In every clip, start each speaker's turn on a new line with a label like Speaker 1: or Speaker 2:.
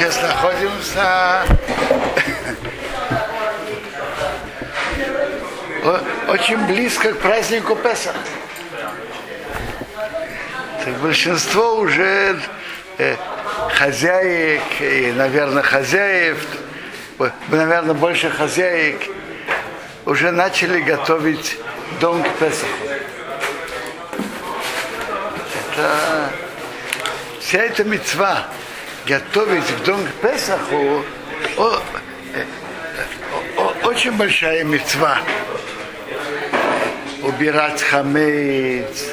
Speaker 1: Сейчас находимся очень близко к празднику Песах. Большинство уже э, хозяек, и, наверное, хозяев, наверное, больше хозяек, уже начали готовить дом к Песаху. Это вся эта мецва готовить в дом к Песаху о, о, очень большая мецва. Убирать хамец,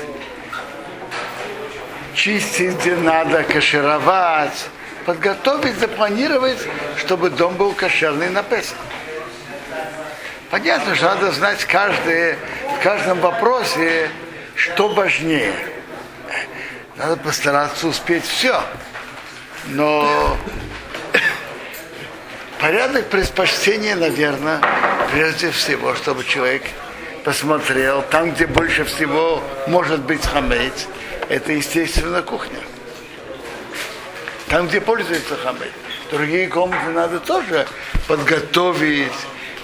Speaker 1: чистить где надо, кашировать, подготовить, запланировать, чтобы дом был кошерный на Песах. Понятно, что надо знать каждый, в каждом вопросе, что важнее. Надо постараться успеть все. Но порядок предпочтения, наверное, прежде всего, чтобы человек посмотрел, там, где больше всего может быть хамец, это, естественно, кухня. Там, где пользуется хамец. Другие комнаты надо тоже подготовить,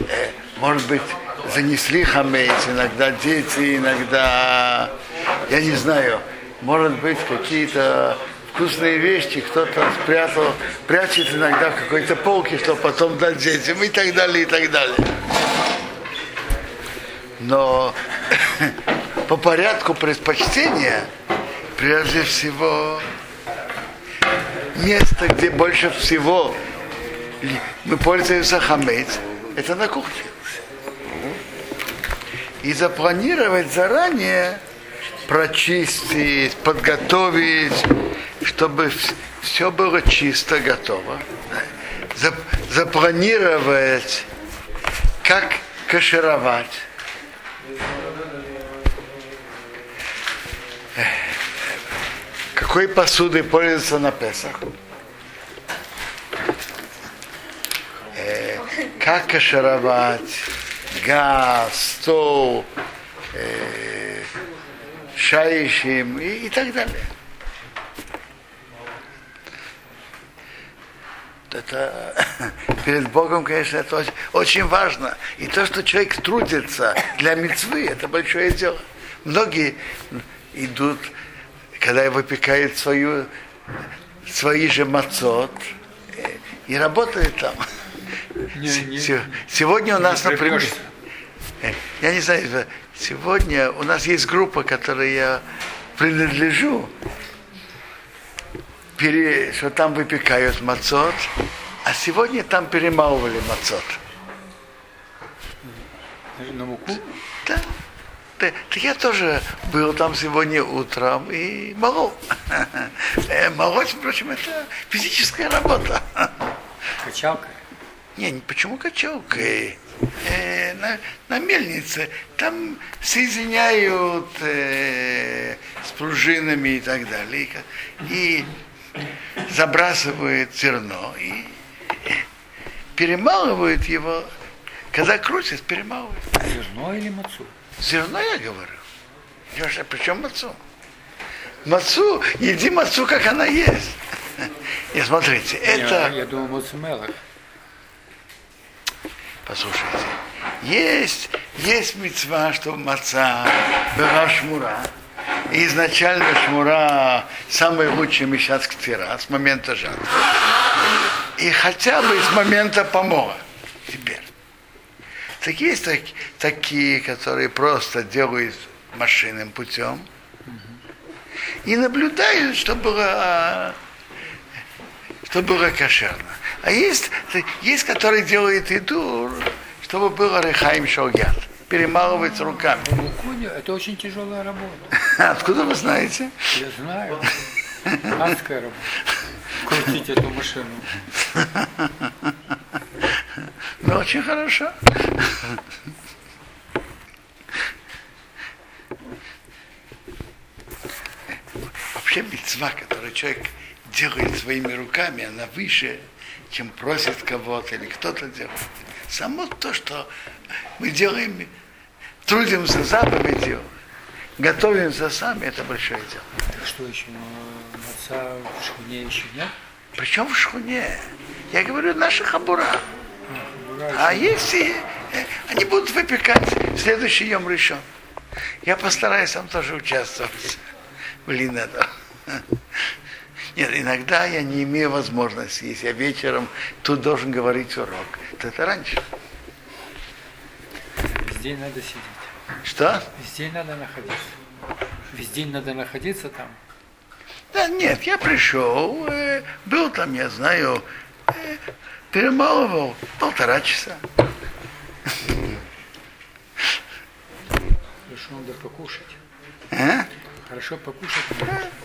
Speaker 1: э, может быть, занесли хамец, иногда дети, иногда, я не знаю, может быть, какие-то вкусные вещи кто-то спрятал, прячет иногда в какой-то полке, чтобы потом дать детям и так далее, и так далее. Но по порядку предпочтения, прежде всего, место, где больше всего мы пользуемся хамец, это на кухне. И запланировать заранее, прочистить, подготовить, чтобы все было чисто, готово. Запланировать, как кашировать. Какой посудой пользоваться на Песах? Э, как кашировать? Газ, стол, э, шаищем и, и так далее. Это перед Богом, конечно, это очень, очень важно. И то, что человек трудится для мецвы, это большое дело. Многие идут, когда выпекают свою, свои же мацот, и работают там. Не, не, сегодня у нас, например, я не знаю, сегодня у нас есть группа, которой я принадлежу, пере, что там выпекают мацот, а сегодня там перемалывали мацот.
Speaker 2: На муку?
Speaker 1: Да. Да, я тоже был там сегодня утром и молол. Э, молоть, впрочем, это физическая работа.
Speaker 2: Качалка?
Speaker 1: Не, почему качалкой? Э, на, на мельнице. Там соединяют э, с пружинами и так далее. И забрасывает зерно и перемалывает его. Когда крутит, перемалывает.
Speaker 2: Зерно или мацу?
Speaker 1: Зерно я говорю. Леша, причем мацу? Мацу, еди мацу, как она есть. И смотрите, это...
Speaker 2: Я, я думал, мацумелах.
Speaker 1: Послушайте, есть, есть мецва, что маца, была шмура, и изначально шмура самый лучший месяц ктира с момента жатвы. И хотя бы с момента помола. Теперь. Так есть так, такие, которые просто делают машинным путем и наблюдают, что было, что было кошерно. А есть, есть которые делают еду, чтобы было рехаим шалгят перемалывать руками.
Speaker 2: Муку это очень тяжелая работа.
Speaker 1: Откуда вы знаете?
Speaker 2: Я знаю. Адская работа. Крутить эту машину.
Speaker 1: Ну, очень хорошо. Вообще мецва, которую человек делает своими руками, она выше, чем просит кого-то или кто-то делает. Само то, что мы делаем трудимся заповедью, готовимся сами, это большое дело.
Speaker 2: Так что еще, маца в шхуне еще нет?
Speaker 1: Причем в шхуне. Я говорю, наша хабура. А если э, они будут выпекать следующий ем решен. Я постараюсь сам тоже участвовать. Блин, это. Нет, иногда я не имею возможности, если я вечером тут должен говорить урок. То это раньше.
Speaker 2: День надо сидеть.
Speaker 1: Что?
Speaker 2: Весь день надо находиться. Весь день надо находиться там.
Speaker 1: Да нет, я пришел, э, был там, я знаю, э, перемалывал полтора часа.
Speaker 2: Хорошо надо покушать.
Speaker 1: А?
Speaker 2: Хорошо покушать.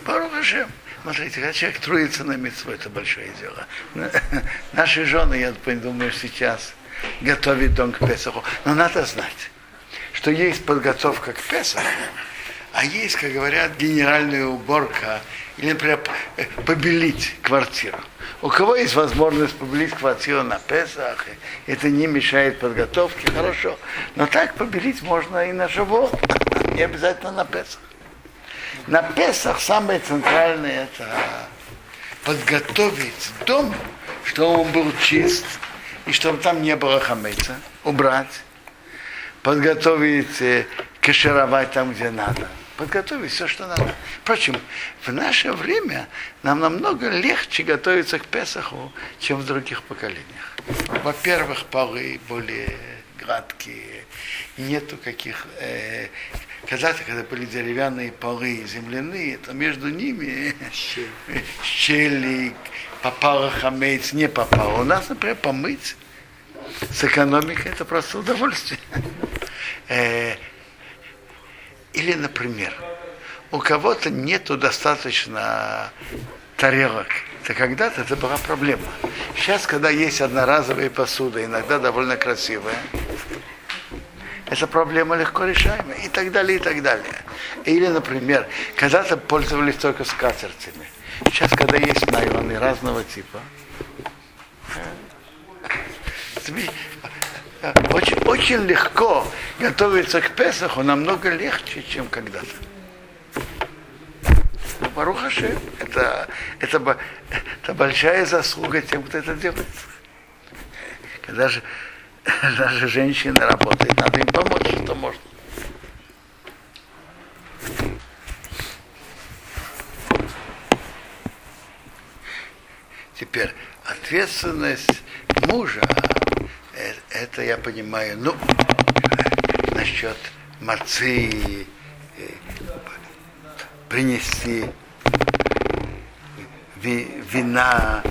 Speaker 1: Пару Хашем. Смотрите, когда человек трудится на митцву, это большое дело. Наши жены, я думаю, сейчас готовят дом к Песаху. Но надо знать, что есть подготовка к Песаху, а есть, как говорят, генеральная уборка или, например, побелить квартиру. У кого есть возможность побелить квартиру на Песах, это не мешает подготовке, хорошо. Но так побелить можно и на живот, не обязательно на Песах. На Песах самое центральное это подготовить дом, чтобы он был чист, и чтобы там не было хамейца, убрать, подготовить, э, кашировать там, где надо, подготовить все, что надо. Впрочем, в наше время нам намного легче готовиться к Песаху, чем в других поколениях. Во-первых, полы более гладкие, нету каких э, когда-то, когда были деревянные полы земляные, то между ними щели, попало хамец, не попало. У нас, например, помыть с экономикой это просто удовольствие. Э, или, например, у кого-то нету достаточно тарелок. Это когда-то это была проблема. Сейчас, когда есть одноразовая посуда, иногда довольно красивая, эта проблема легко решаемая и так далее, и так далее. Или, например, когда-то пользовались только скатертями. Сейчас, когда есть найлоны разного типа, очень, очень легко готовиться к Песаху, намного легче, чем когда-то. Барухаши, это, это, это большая заслуга тем, кто это делает. Когда же даже женщины работают, надо им помочь, что можно. Теперь ответственность мужа, это я понимаю, ну, насчет мацы, э, принести вина,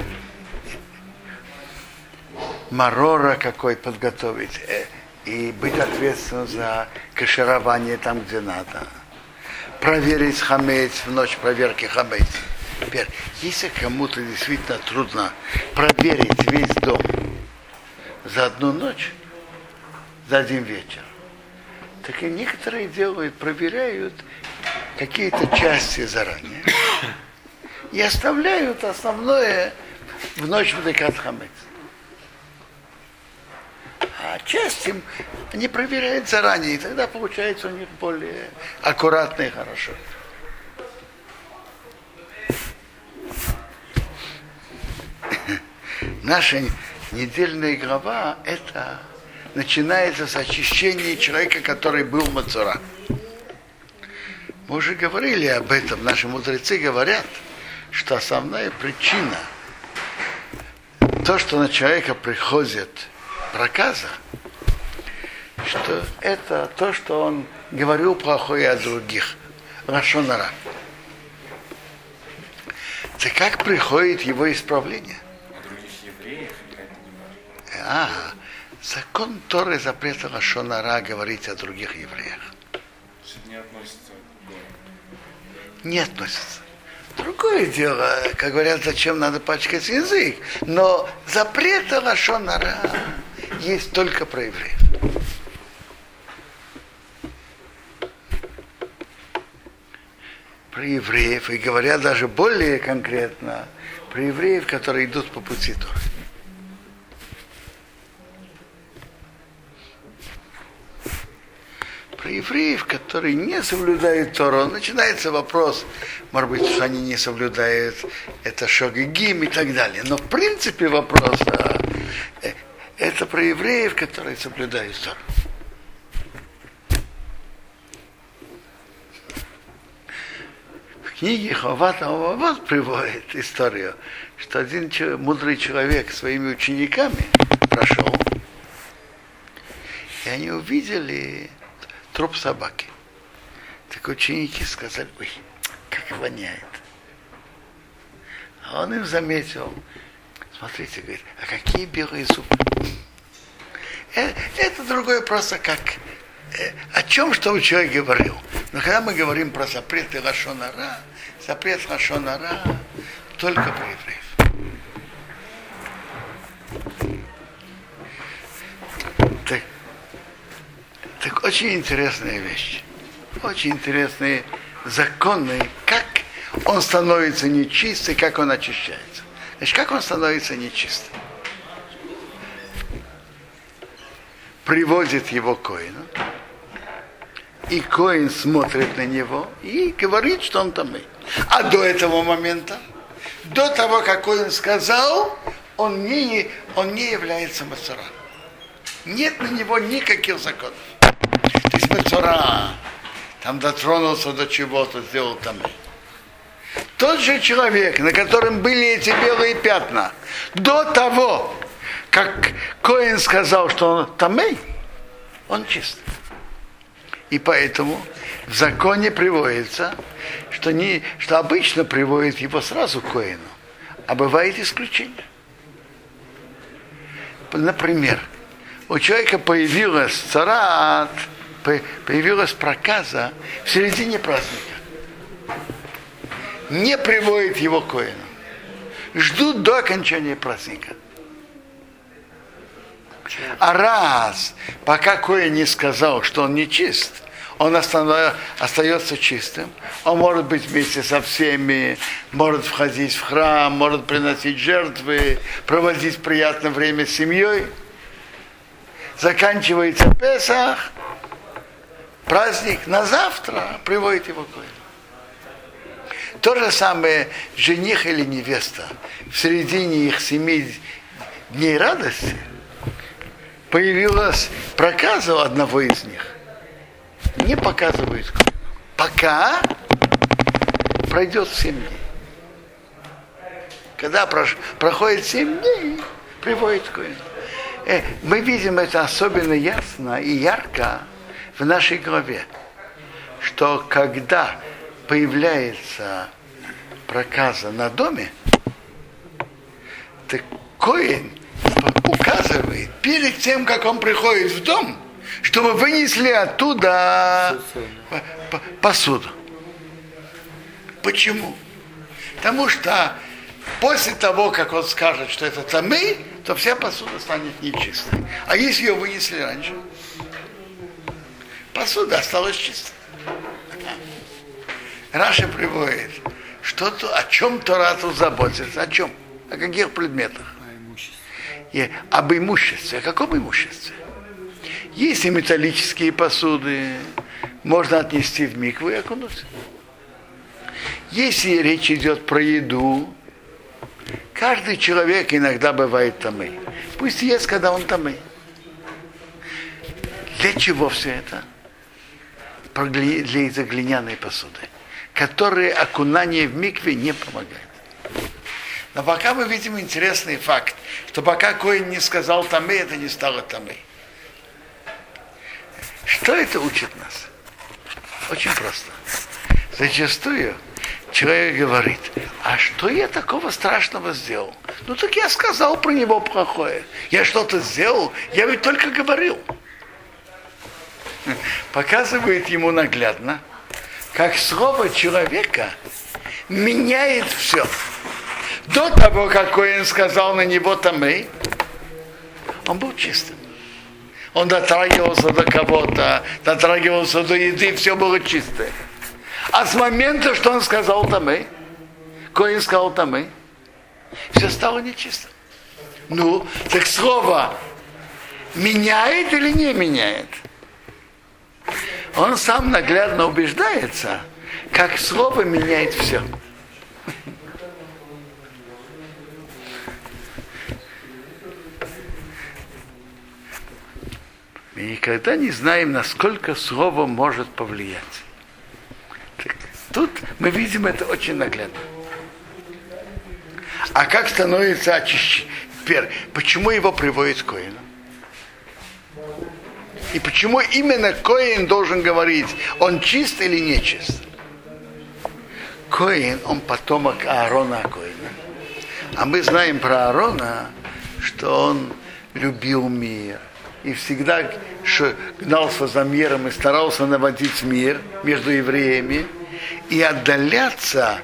Speaker 1: марора какой подготовить э, и быть ответственным за каширование там, где надо. Проверить хамец в ночь проверки хамец. Теперь, если кому-то действительно трудно проверить весь дом за одну ночь, за один вечер, так и некоторые делают, проверяют какие-то части заранее и оставляют основное в ночь в Декат Хамец. А часть им не проверяет заранее, и тогда получается у них более аккуратно и хорошо. Наша недельная глава это начинается с очищения человека, который был мацура. Мы уже говорили об этом, наши мудрецы говорят, что основная причина, то, что на человека приходит проказа, что это то, что он говорил плохое о других. Рашонара. Это как приходит его исправление? А, закон Торы запрета Рашонара говорить о других евреях.
Speaker 3: не относится.
Speaker 1: Не относится. Другое дело, как говорят, зачем надо пачкать язык. Но запрета Рашонара есть только про евреев. Про евреев, и говорят даже более конкретно, про евреев, которые идут по пути Торы. Про евреев, которые не соблюдают Тору, начинается вопрос, может быть, что они не соблюдают это шогигим и так далее. Но в принципе вопрос, а, э, это про евреев, которые соблюдают Тору. В книге Хавата вот приводит историю, что один мудрый человек своими учениками прошел, и они увидели труп собаки. Так ученики сказали, ой, как воняет. А он им заметил, смотрите, говорит, а какие белые зубы. Это, это другое просто как э, о чем что человек говорил. Но когда мы говорим про запрет и лашонара, запрет лашонара только про евреев. Так очень интересная вещь. Очень интересные законы, как он становится нечистый, как он очищается. Значит, как он становится нечистым? Приводит его коину, и коин смотрит на него и говорит, что он там. А до этого момента, до того, как коин сказал, он не, он не является мацараном. Нет на него никаких законов. Мацура, там дотронулся до чего-то, сделал там. Тот же человек, на котором были эти белые пятна, до того, как Коин сказал, что он тамей, он чист. И поэтому в законе приводится, что, не, что обычно приводит его сразу к Коину, а бывает исключение. Например, у человека появилась царат, появилась проказа в середине праздника. Не приводит его к коину. Ждут до окончания праздника. А раз, пока Коин не сказал, что он не чист, он остается чистым, он может быть вместе со всеми, может входить в храм, может приносить жертвы, проводить приятное время с семьей. Заканчивается Песах, праздник на завтра приводит его к Коину. То же самое жених или невеста в середине их семи дней радости появилась проказа у одного из них. Не показывают, пока пройдет семь дней. Когда проходит семь дней, приводит к э, Мы видим это особенно ясно и ярко в нашей голове, что когда появляется проказа на доме, так Коин указывает перед тем, как он приходит в дом, чтобы вынесли оттуда посуду. Почему? Потому что после того, как он скажет, что это тамы, то вся посуда станет нечистой. А если ее вынесли раньше, посуда осталась чистой. Раша приводит, что то, о чем Тора тут заботится, о чем? О каких предметах? И об имуществе. О каком имуществе? Если металлические посуды, можно отнести в микву и окунуться. Если речь идет про еду, каждый человек иногда бывает тамы. Пусть ест, когда он тамы. Для чего все это? Для из-за глиняной посуды которые окунание в микве не помогает. Но пока мы видим интересный факт, что пока Коин не сказал тамы, это не стало тамы. Что это учит нас? Очень просто. Зачастую человек говорит, а что я такого страшного сделал? Ну так я сказал про него плохое. Я что-то сделал, я ведь только говорил. Показывает ему наглядно, как слово человека меняет все. До того, как Коин сказал на него тамы, он был чистым. Он дотрагивался до кого-то, дотрагивался до еды, все было чистое. А с момента, что он сказал тамы, Коин сказал тамы, все стало нечистым. Ну, так слово меняет или не меняет? Он сам наглядно убеждается, как слово меняет все. Мы никогда не знаем, насколько слово может повлиять. Так, тут мы видим это очень наглядно. А как становится очищение? Почему его приводит к Коину? И почему именно Коин должен говорить, он чист или не чист? Коин, он потомок Аарона Коина. А мы знаем про Аарона, что он любил мир. И всегда гнался за миром и старался наводить мир между евреями и отдаляться,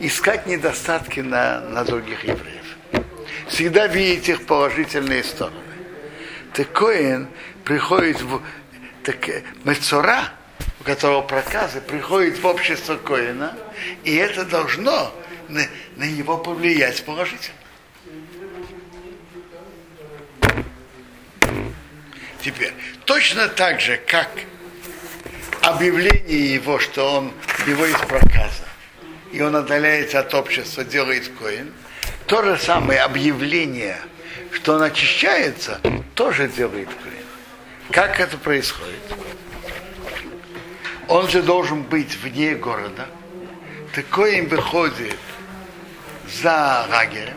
Speaker 1: искать недостатки на, на других евреев. Всегда видеть их положительные стороны. Так Коин приходит в так, Мецора, у которого проказы, приходит в общество Коина, и это должно на, на него повлиять положительно. Теперь, точно так же, как объявление его, что он, его из проказа, и он отдаляется от общества, делает коин, то же самое объявление, что он очищается, тоже делает коин. Как это происходит? Он же должен быть вне города. Такой им выходит за лагерем.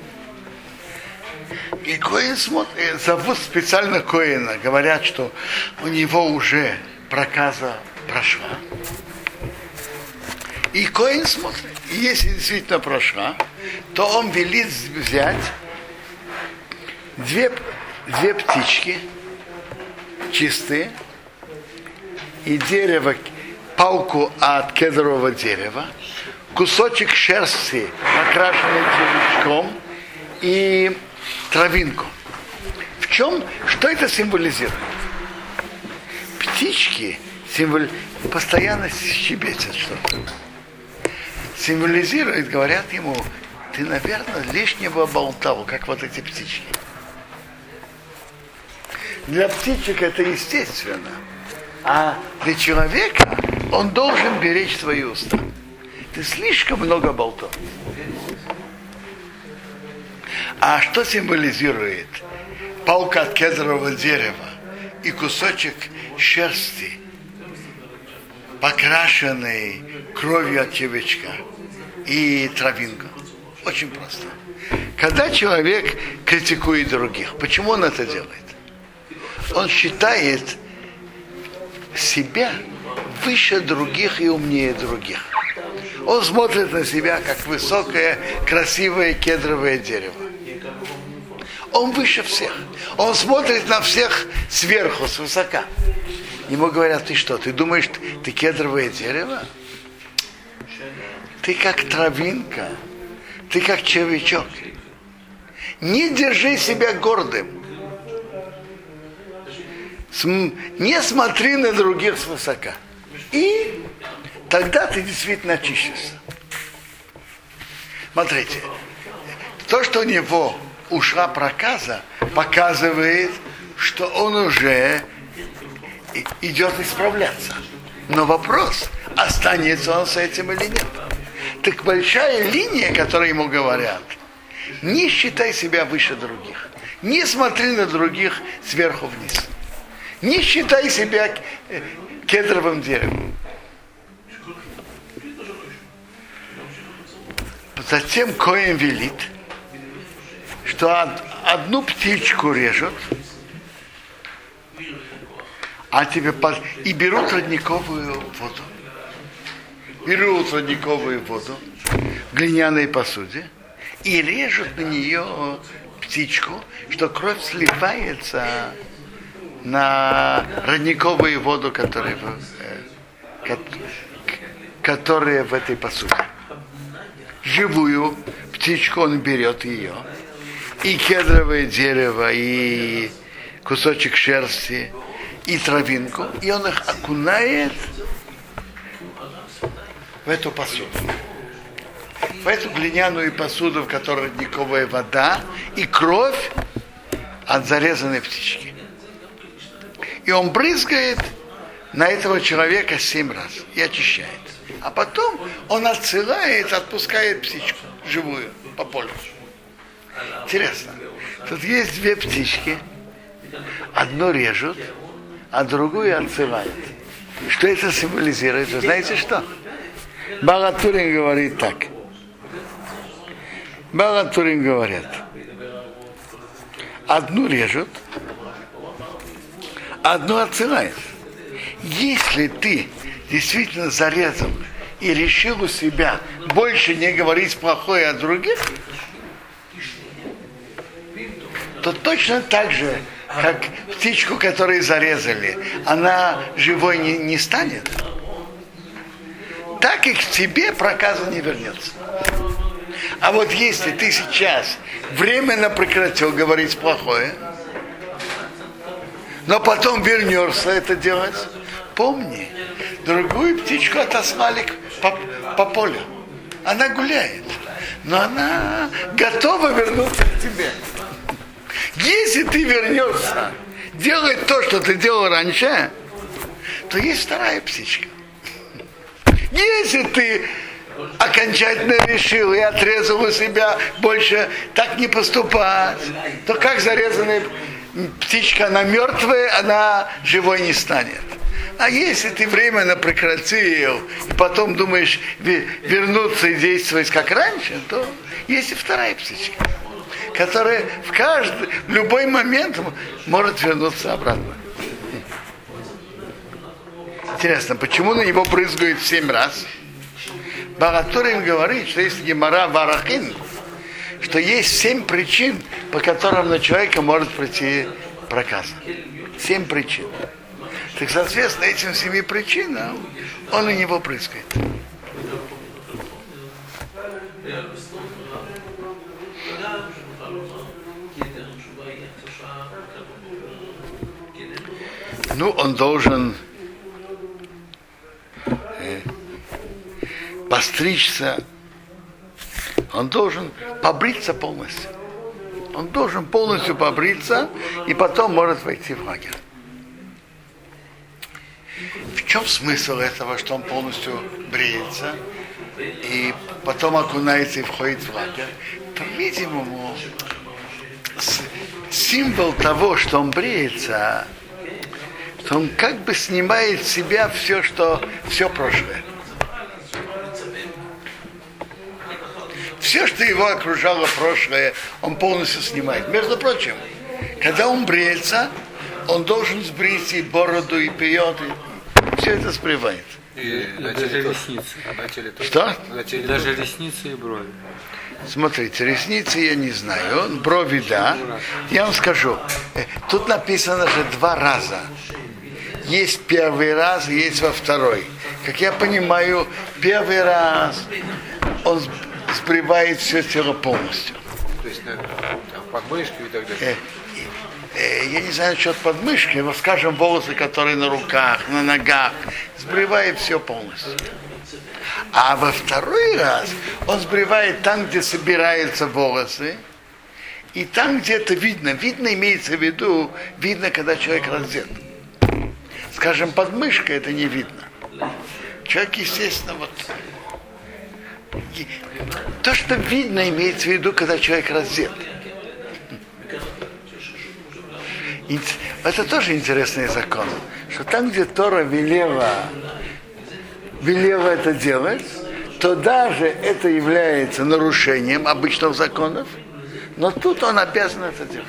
Speaker 1: И Коин смотрит, зовут специально Коина, говорят, что у него уже проказа прошла. И Коин смотрит, если действительно прошла, то он велит взять две, две птички – чистые, и дерево, палку от кедрового дерева, кусочек шерсти, окрашенный червячком, и травинку. В чем, что это символизирует? Птички символ, постоянно щебечат что-то. Символизирует, говорят ему, ты, наверное, лишнего болтал, как вот эти птички. Для птичек это естественно. А для человека он должен беречь свои уста. Ты слишком много болтов. А что символизирует палка от кедрового дерева и кусочек шерсти, покрашенный кровью от червячка и травинка? Очень просто. Когда человек критикует других, почему он это делает? Он считает себя выше других и умнее других. Он смотрит на себя как высокое, красивое кедровое дерево. Он выше всех. Он смотрит на всех сверху, свысока. Ему говорят, ты что, ты думаешь, ты кедровое дерево? Ты как травинка, ты как червячок. Не держи себя гордым не смотри на других свысока. И тогда ты действительно очищешься. Смотрите, то, что у него ушла проказа, показывает, что он уже идет исправляться. Но вопрос, останется он с этим или нет. Так большая линия, которую ему говорят, не считай себя выше других. Не смотри на других сверху вниз. Не считай себя кедровым деревом. Затем Коин велит, что одну птичку режут, а тебе под... и берут родниковую воду. Берут родниковую воду в глиняной посуде и режут на нее птичку, что кровь сливается на родниковую воду, которые, э, которые в этой посуде. Живую птичку он берет ее, и кедровое дерево, и кусочек шерсти, и травинку, и он их окунает в эту посуду. В эту глиняную посуду, в которой родниковая вода и кровь от зарезанной птички и он брызгает на этого человека семь раз и очищает. А потом он отсылает, отпускает птичку живую по полю. Интересно. Тут есть две птички. Одну режут, а другую отсылают. Что это символизирует? Вы знаете что? Багатурин говорит так. Багатурин говорят. Одну режут, одну отсылают. Если ты действительно зарезал и решил у себя больше не говорить плохое о других, то точно так же, как птичку, которую зарезали, она живой не, не станет, так и к тебе проказа не вернется. А вот если ты сейчас временно прекратил говорить плохое, но потом вернешься это делать, помни, другую птичку отослали по, по полю. Она гуляет, но она готова вернуться к тебе. Если ты вернешься делать то, что ты делал раньше, то есть вторая птичка. Если ты окончательно решил и отрезал у себя больше так не поступать, то как зарезанная птичка, она мертвая, она живой не станет. А если ты временно прекратил, и потом думаешь вернуться и действовать как раньше, то есть и вторая птичка, которая в каждый, в любой момент может вернуться обратно. Интересно, почему на него брызгают семь раз? Баратурин говорит, что есть Гемара Варахин, что есть семь причин, по которым на человека может прийти проказа. Семь причин. Так, соответственно, этим семи причинам он и него прыскает. Ну, он должен э, постричься, он должен побриться полностью. Он должен полностью побриться и потом может войти в лагерь. В чем смысл этого, что он полностью бреется и потом окунается и входит в лагерь? По-видимому, символ того, что он бреется, что он как бы снимает с себя все, что все прошлое. Все, что его окружало прошлое, он полностью снимает. Между прочим, когда он бреется, он должен сбрить и бороду, и пьет, и все это сбривает.
Speaker 2: И даже ресницы.
Speaker 1: Что?
Speaker 2: Даже ресницы и брови.
Speaker 1: Смотрите, ресницы я не знаю, брови да. Я вам скажу, э, тут написано же два раза. Есть первый раз, есть во второй. Как я понимаю, первый раз он сбривает все тело полностью.
Speaker 2: То есть на подмышку и так далее.
Speaker 1: Э, э, я не знаю, что подмышки, но скажем, волосы, которые на руках, на ногах, сбривает все полностью. А во второй раз он сбривает там, где собираются волосы, и там, где это видно. Видно имеется в виду, видно, когда человек раздет. Скажем, подмышка это не видно. Человек, естественно, вот то, что видно, имеется в виду, когда человек раздет. Это тоже интересный закон, что там, где Тора велела, велела это делать, то даже это является нарушением обычных законов, но тут он обязан это делать.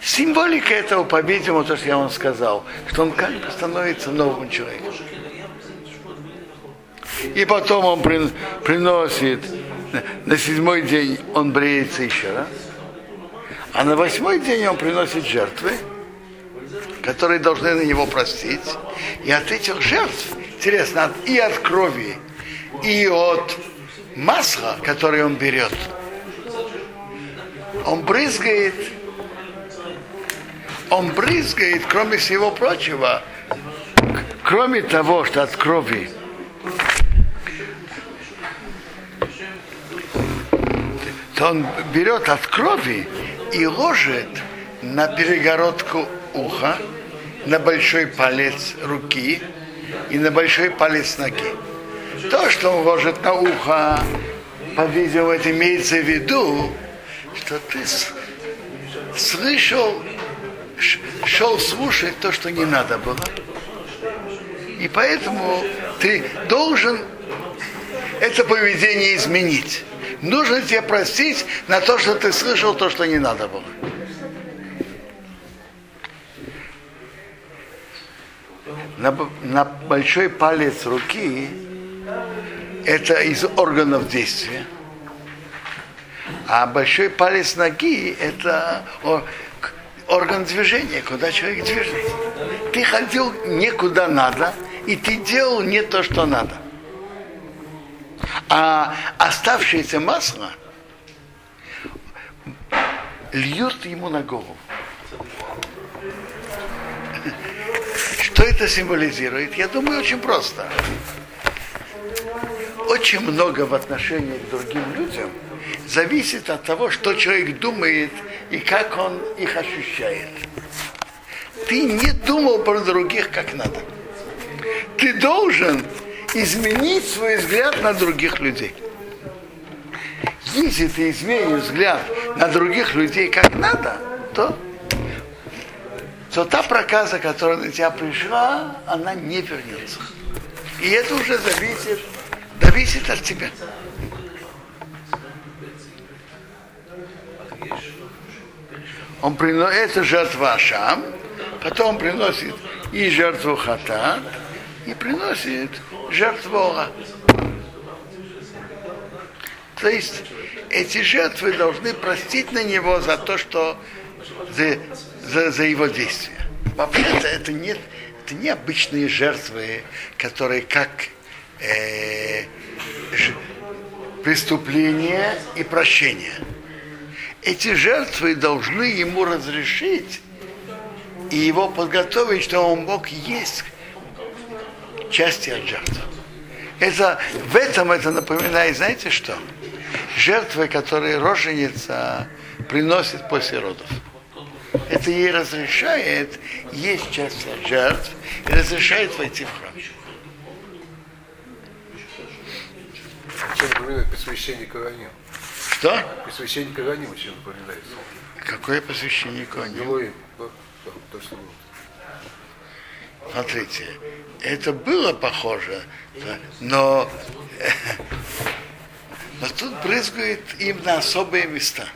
Speaker 1: Символика этого, по-видимому, то, что я вам сказал, что он как бы становится новым человеком. И потом он приносит, на седьмой день он бреется еще раз, а на восьмой день он приносит жертвы, которые должны на него простить. И от этих жертв, интересно, и от крови, и от масла, которое он берет, он брызгает, он брызгает, кроме всего прочего, кроме того, что от крови то он берет от крови и ложит на перегородку ухо, на большой палец руки и на большой палец ноги. То, что он ложит на ухо, по-видимому, имеется в виду, что ты слышал, шел слушать то, что не надо было. И поэтому ты должен это поведение изменить. Нужно тебе простить на то, что ты слышал то, что не надо было. На, на большой палец руки это из органов действия. А большой палец ноги это орган движения, куда человек движется. Ты ходил никуда надо, и ты делал не то, что надо. А оставшееся масло льют ему на голову. Что это символизирует? Я думаю, очень просто. Очень много в отношении к другим людям зависит от того, что человек думает и как он их ощущает. Ты не думал про других как надо. Ты должен изменить свой взгляд на других людей. Если ты изменишь взгляд на других людей как надо, то, то та проказа, которая на тебя пришла, она не вернется. И это уже зависит, зависит от тебя. Он приносит, это жертва Ашам, потом приносит и жертву Хатат, и приносит жертву Ора. То есть эти жертвы должны простить на него за то, что за, за, за его действия. Вообще-то это не, это не обычные жертвы, которые как э, ж, преступление и прощение эти жертвы должны ему разрешить и его подготовить, что он мог есть части от жертв. Это, в этом это напоминает, знаете что? Жертвы, которые роженица приносит после родов. Это ей разрешает есть часть от жертв и разрешает войти в храм.
Speaker 4: Чем напоминает посвящение Кораним?
Speaker 1: Что?
Speaker 4: Посвящение Кораним чем напоминает?
Speaker 1: Какое посвящение Кораним?
Speaker 4: Гилой, то, что было.
Speaker 1: Смотрите, это было похоже, но, но тут брызгает им на особые места.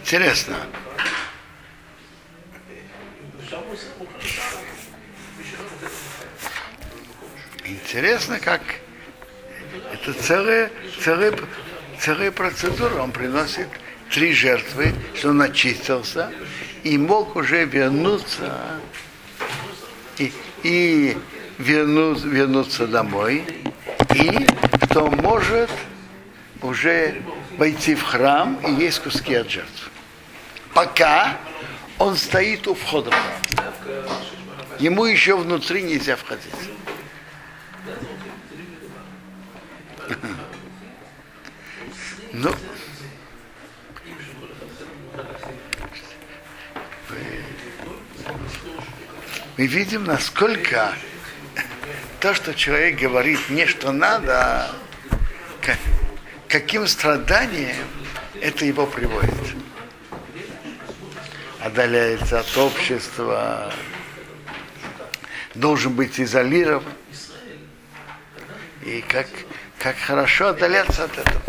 Speaker 1: Интересно. Интересно, как это целая, целая, целая процедура. Он приносит три жертвы, что он очистился и мог уже вернуться и, и вернуть, вернуться домой, и что может уже войти в храм и есть куски от жертв. Пока он стоит у входа в храм. Ему еще внутри нельзя входить. Ну, мы видим, насколько то, что человек говорит не что надо, а каким страданием это его приводит. Отдаляется от общества, должен быть изолирован. И как, как хорошо отдаляться от этого.